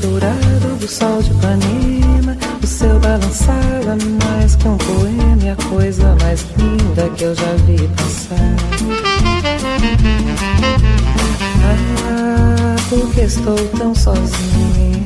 Dourado, do sol de Ipanema. O seu balançava mais que um poema. E a coisa mais linda que eu já vi passar. Ah, porque estou tão sozinha.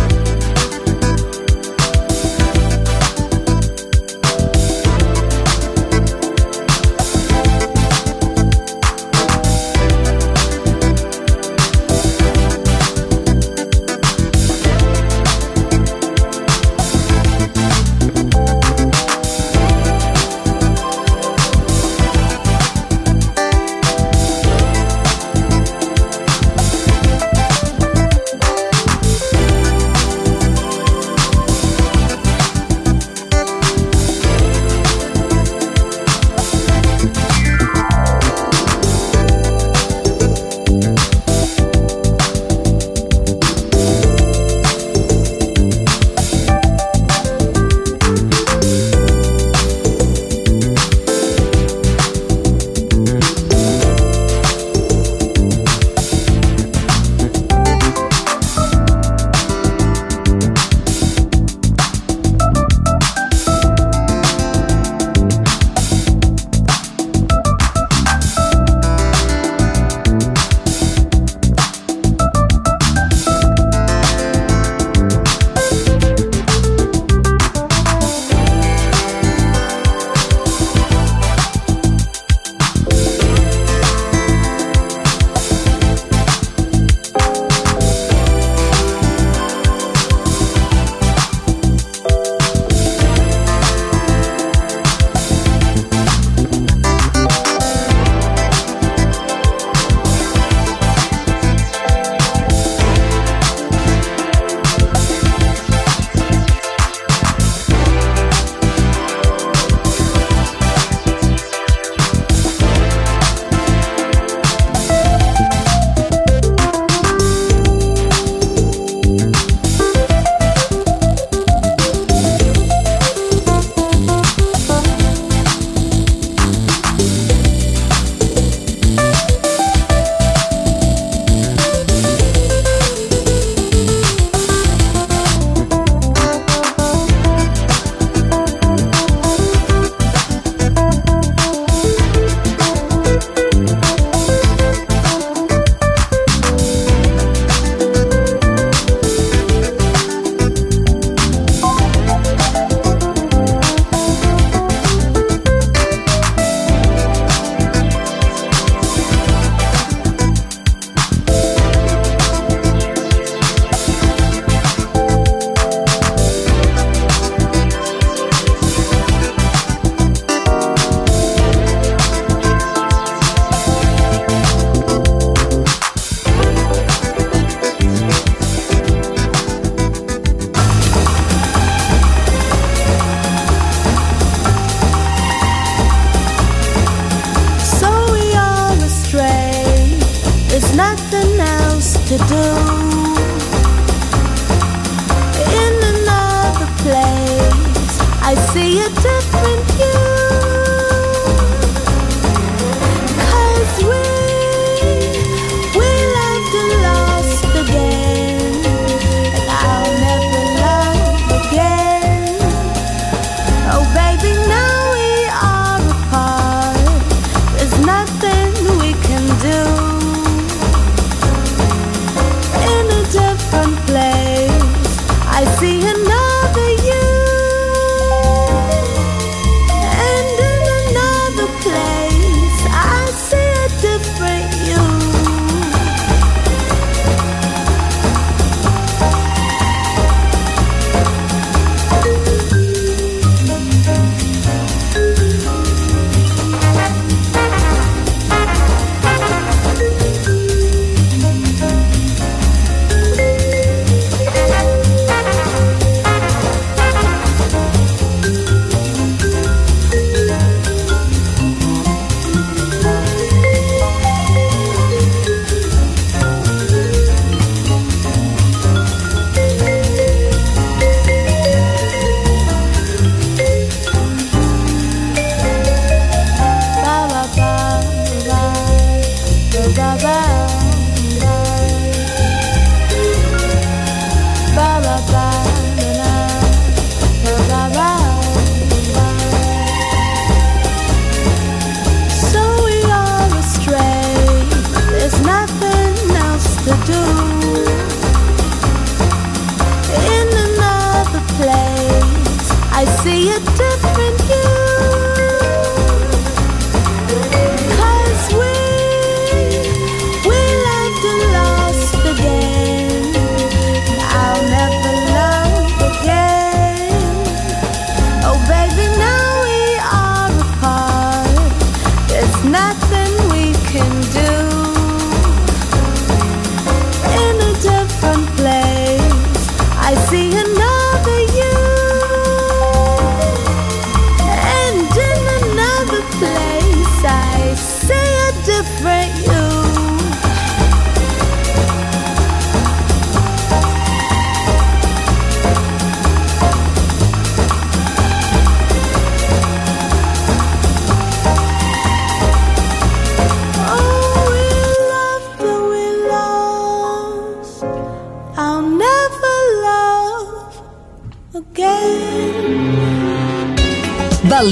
nothing we can do.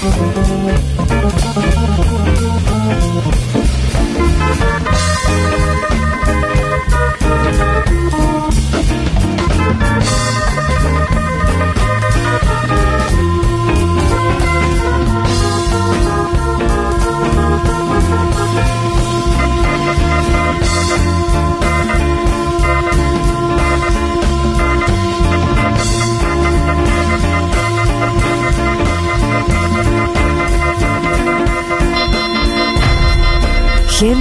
Thank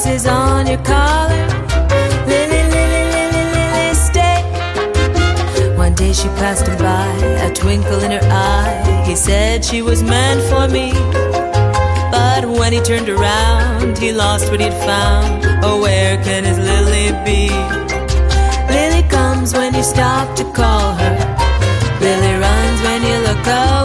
Kisses on your collar. Lily, Lily, Lily, Lily, stay. One day she passed him by, a twinkle in her eye. He said she was meant for me. But when he turned around, he lost what he'd found. Oh, where can his Lily be? Lily comes when you stop to call her. Lily runs when you look away.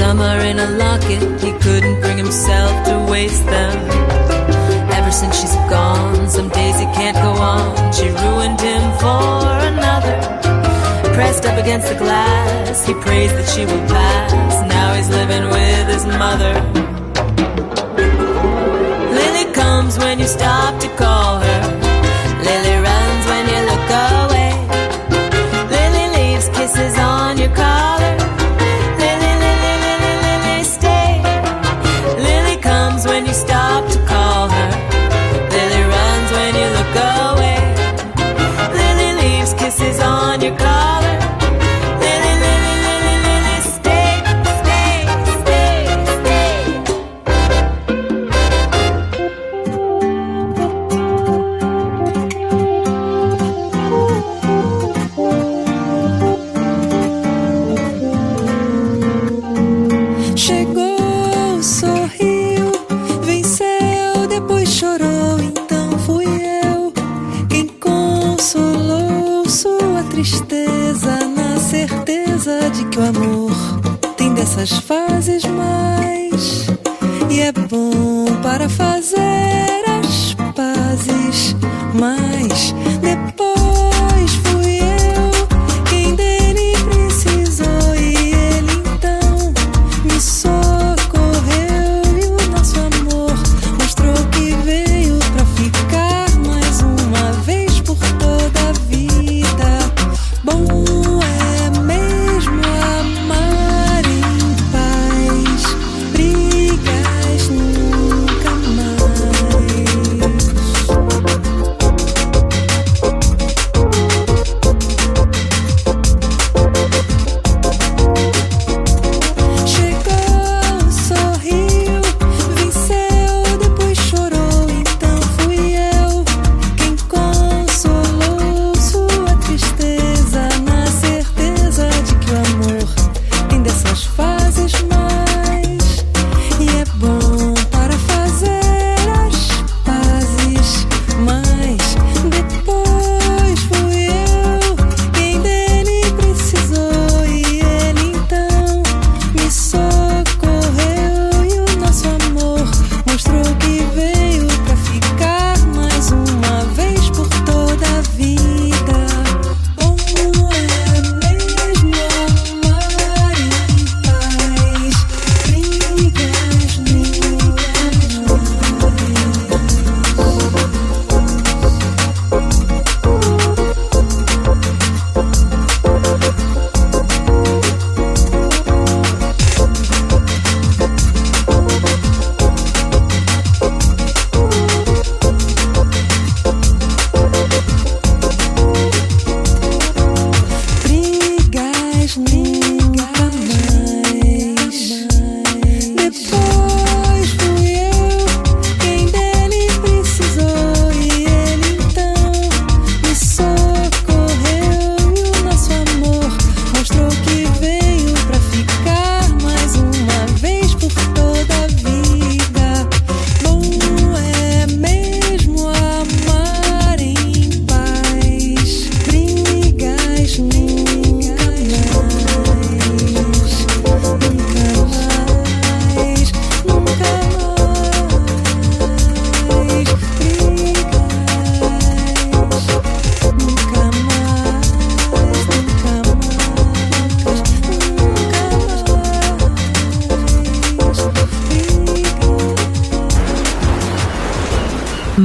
Are in a locket. He couldn't bring himself to waste them. Ever since she's gone, some days he can't go on. She ruined him for another. Pressed up against the glass, he prays that she will pass. Now he's living with his mother.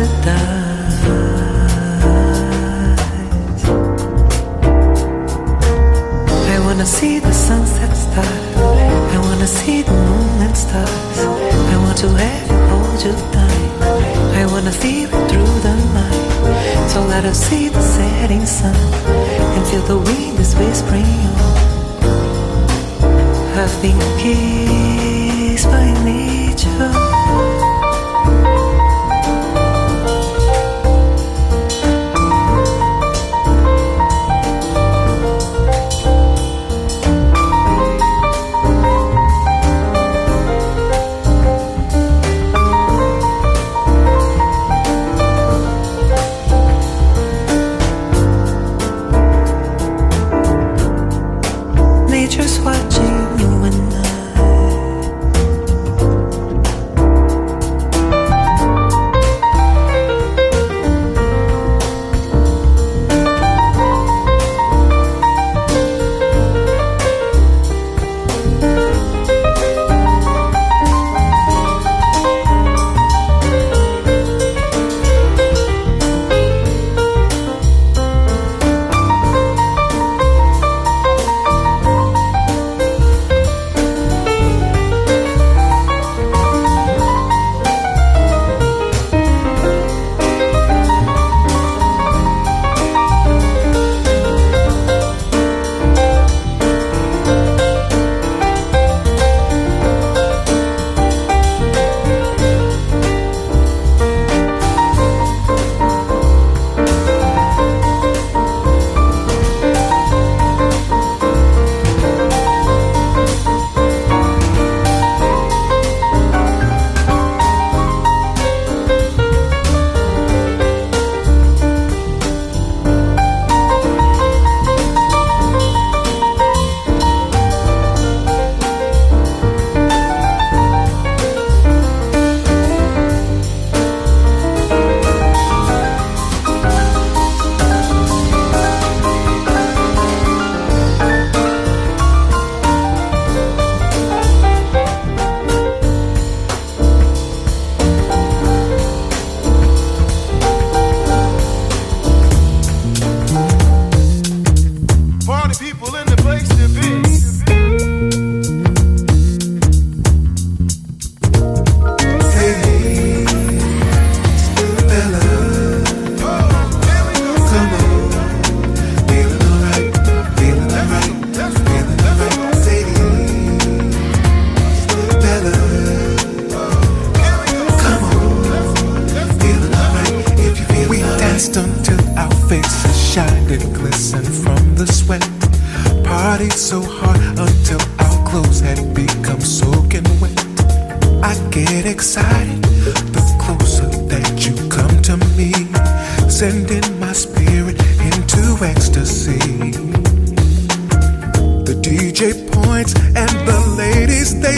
I wanna see the sunset stars. I wanna see the moon and stars. I want to have you hold you tight. I wanna see you through the night. So let us see the setting sun and feel the wind is whispering on. I've been kissed by nature.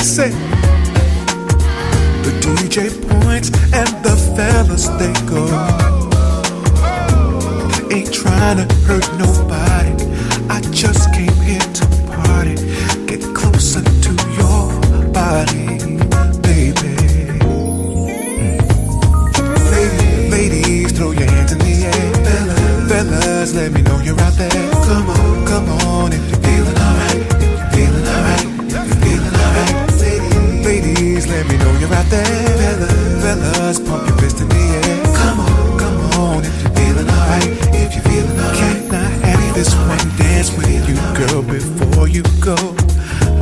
the DJ points and the fellas they go. Ain't trying to hurt nobody. I just came here to party. Get closer to your body, baby. Ladies, throw your hands in the air. Fellas, fellas let me know you're out there. Come on, come on if you let me know you're out there. Fellas, fellas, pump your fist in the air. Come on, come on, if you're feeling alright, if you're feeling alright. Can I have this one dance with you, girl, before you go?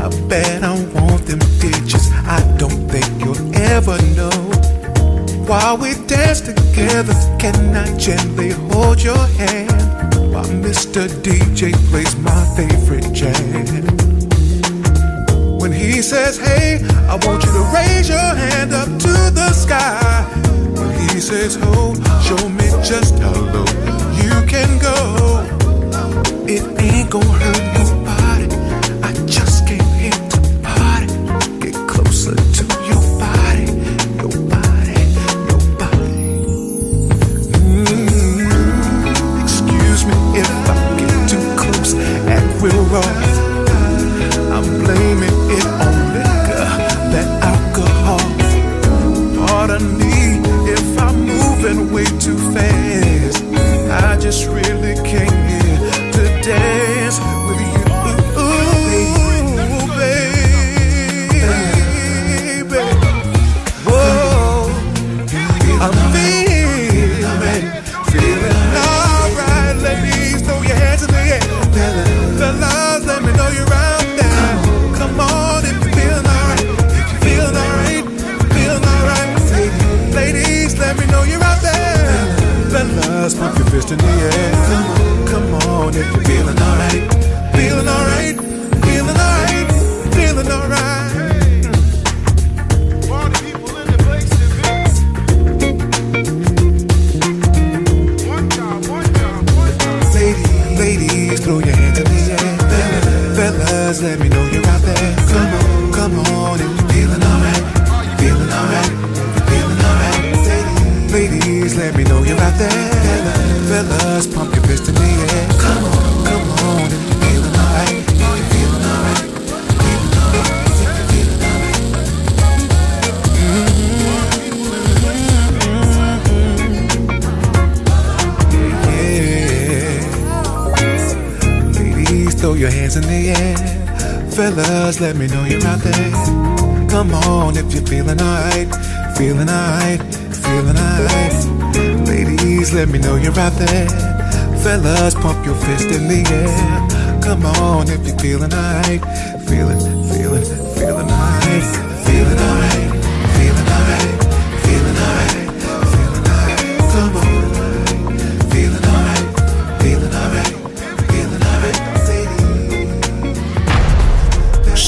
I bet I want them digits. I don't think you'll ever know. While we dance together, can I gently hold your hand? While Mr. DJ plays my favorite jam. When he says, hey, I want you to raise your hand up to the sky. When he says, hold, show me just how low you can go. It ain't gonna hurt nobody.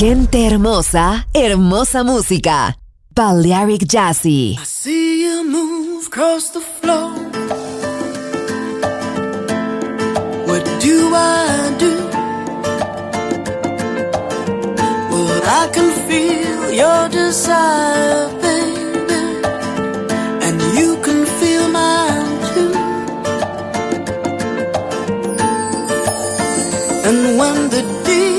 Gente hermosa, hermosa música. Balearic Jazzy. I see you move across the floor. What do I do? Well, I can feel your desire, baby, and you can feel mine too. And when the DJ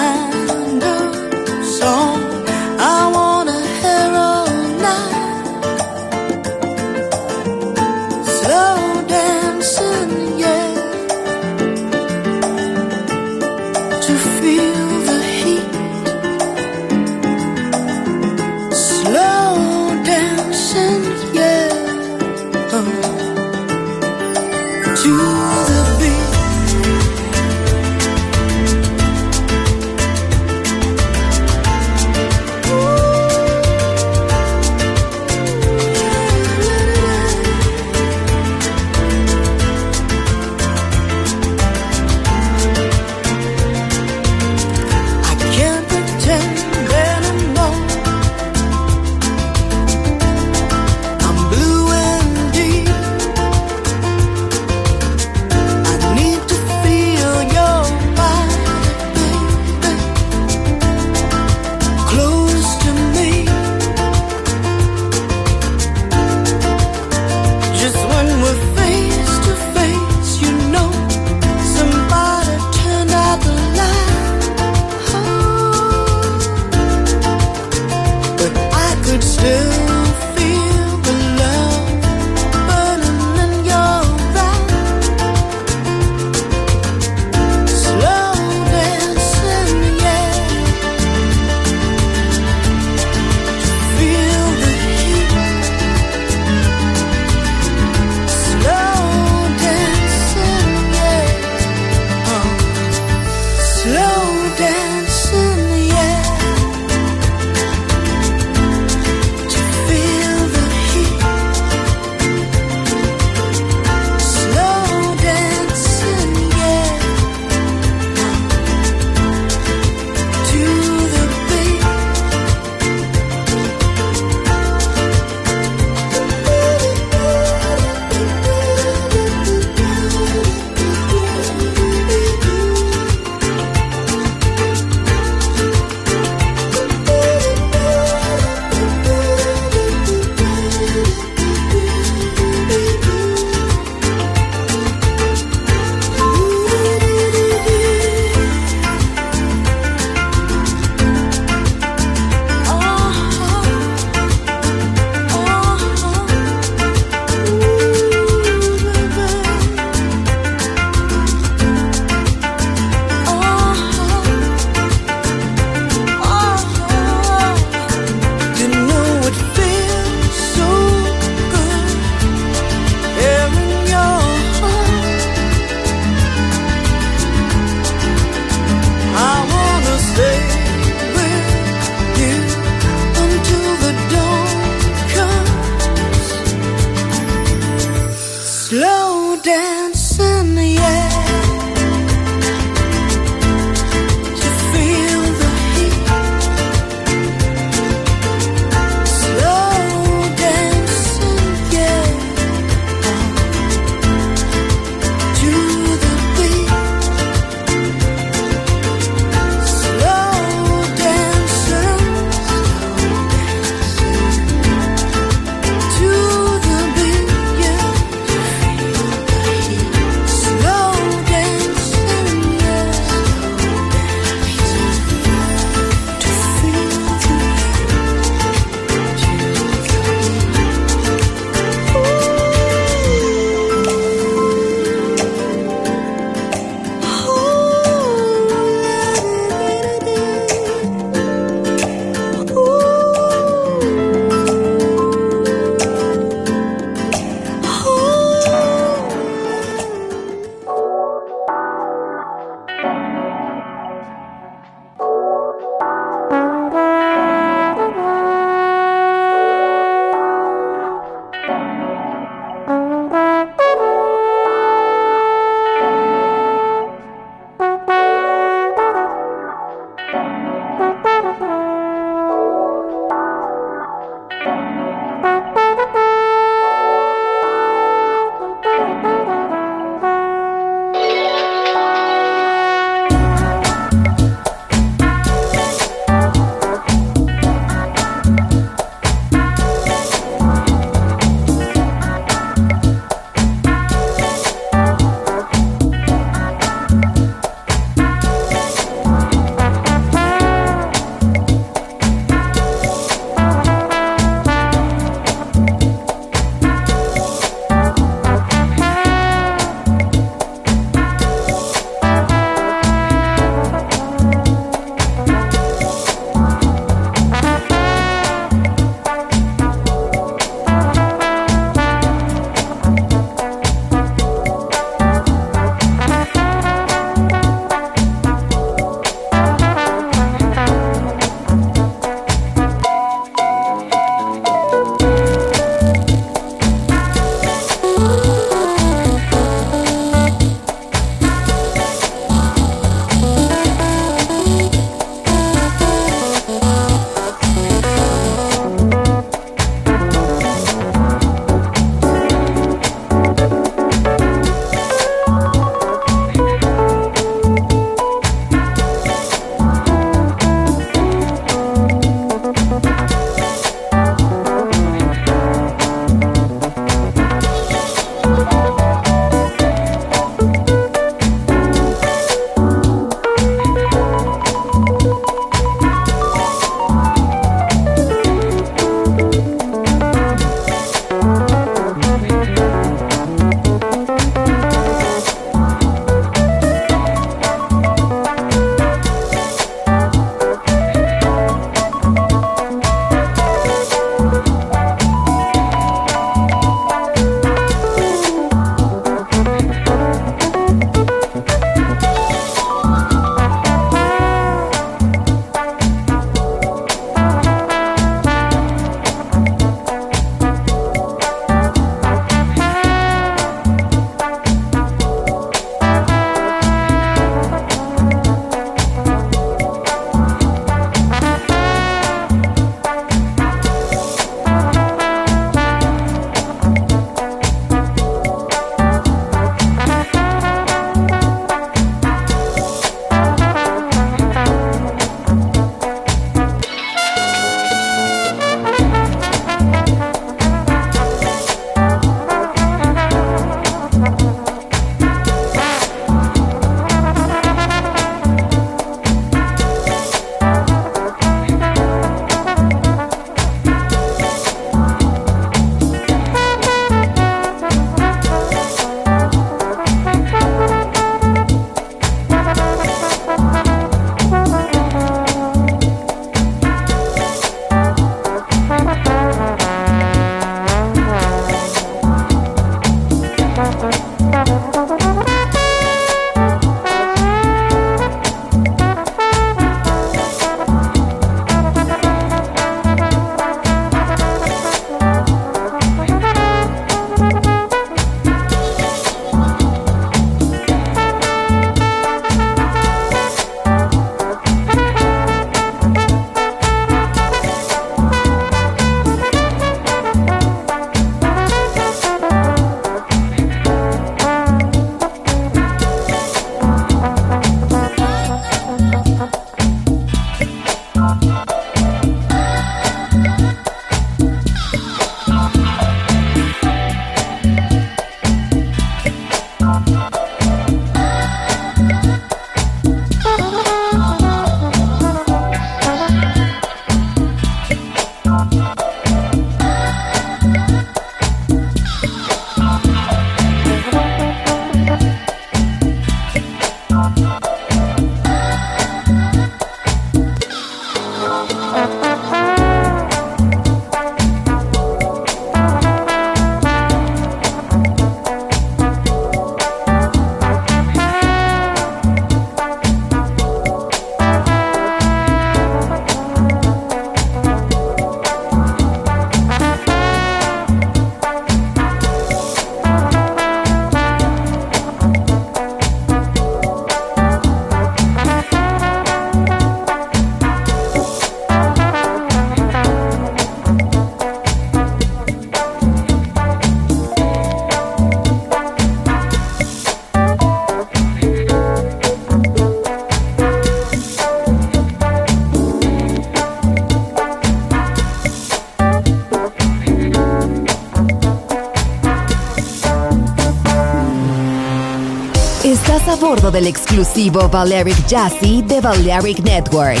Del exclusivo Valeric Jazzy de Valeric Network.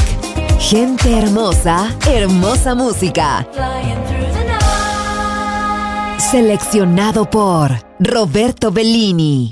Gente hermosa, hermosa música. Seleccionado por Roberto Bellini.